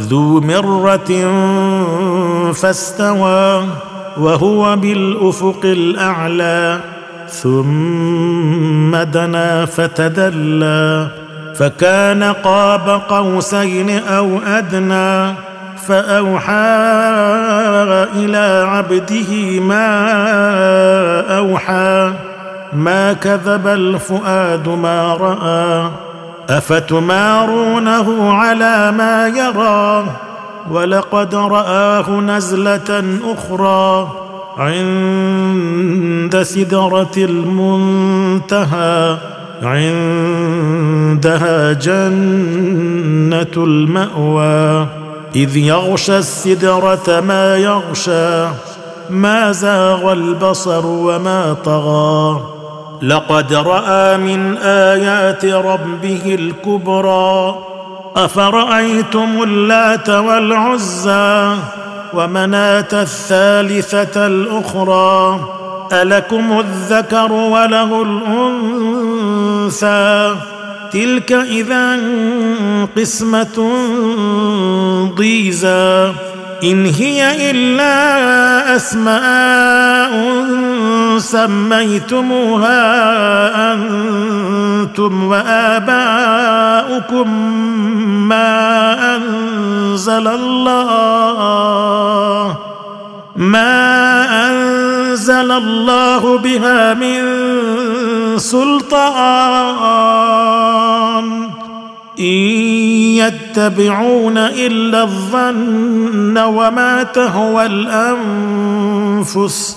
ذو مرة فاستوى وهو بالأفق الأعلى ثم دنا فتدلى فكان قاب قوسين أو أدنى فأوحى إلى عبده ما أوحى ما كذب الفؤاد ما رأى. أفتمارونه على ما يرى ولقد رآه نزلة أخرى عند سدرة المنتهى عندها جنة المأوى. إذ يغشى السدرة ما يغشى ما زاغ البصر وما طغى. لقد رأى من آيات ربه الكبرى. أفرأيتم اللات والعزى ومناة الثالثة الأخرى؟ ألكم الذكر وله الأنثى؟ تلك إذا قسمة ضيزى. إن هي إلا أسماء سميتموها أنتم وآباؤكم ما أنزل الله ما أنزل الله بها من سلطان. إن يتبعون إلا الظن وما تهوى الأنفس.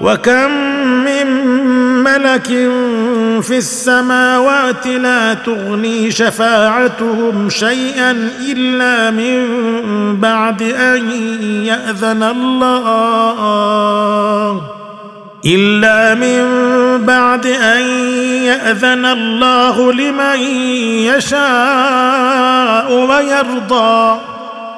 وكم من ملك في السماوات لا تغني شفاعتهم شيئا الا من بعد ان ياذن الله الا من بعد ان ياذن الله لمن يشاء ويرضى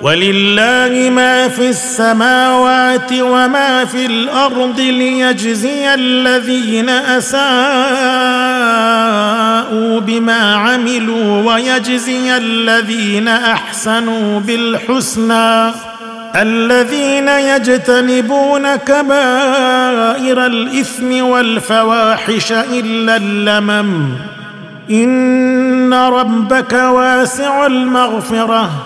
ولله ما في السماوات وما في الأرض ليجزي الذين أساءوا بما عملوا ويجزي الذين أحسنوا بالحسنى. الذين يجتنبون كبائر الإثم والفواحش إلا اللمم. إن ربك واسع المغفرة.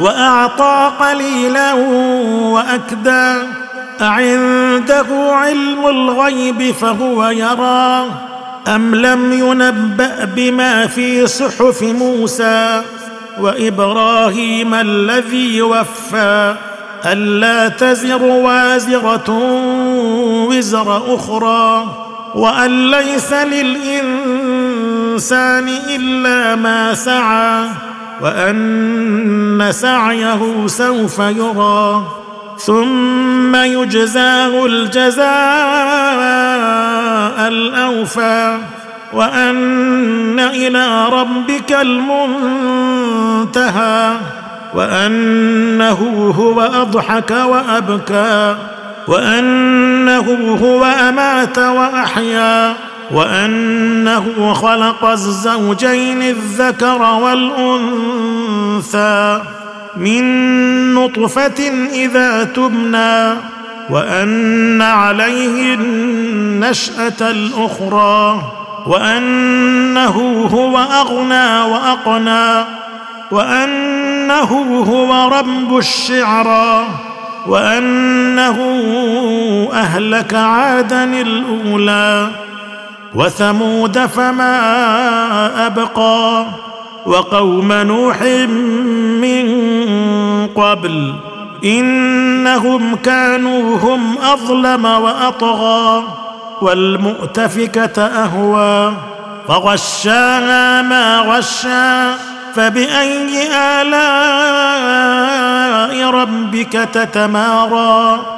وأعطى قليلا واكدى أعنده عنده علم الغيب فهو يرى أم لم ينبأ بما في صحف موسى وإبراهيم الذي وفى ألا تزر وازرة وزر أخرى وأن ليس للإنسان إلا ما سعى. وأن سعيه سوف يرى ثم يجزاه الجزاء الأوفى. وأن إلى ربك المنتهى وأنه هو أضحك وأبكى وأنه هو أمات وأحيا. وأنه خلق الزوجين الذكر والأنثى من نطفة إذا تبنى وأن عليه النشأة الأخرى وأنه هو أغنى وأقنى وأنه هو رب الشعرى وأنه أهلك عادا الأولى. وثمود فما أبقى وقوم نوح من قبل إنهم كانوا هم أظلم وأطغى والمؤتفكة أهوى فغشاها ما غشا فبأي آلاء ربك تتمارى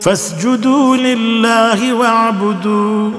فاسجدوا لله واعبدوا